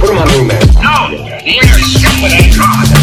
Put him on room, man. No, you're is with that God.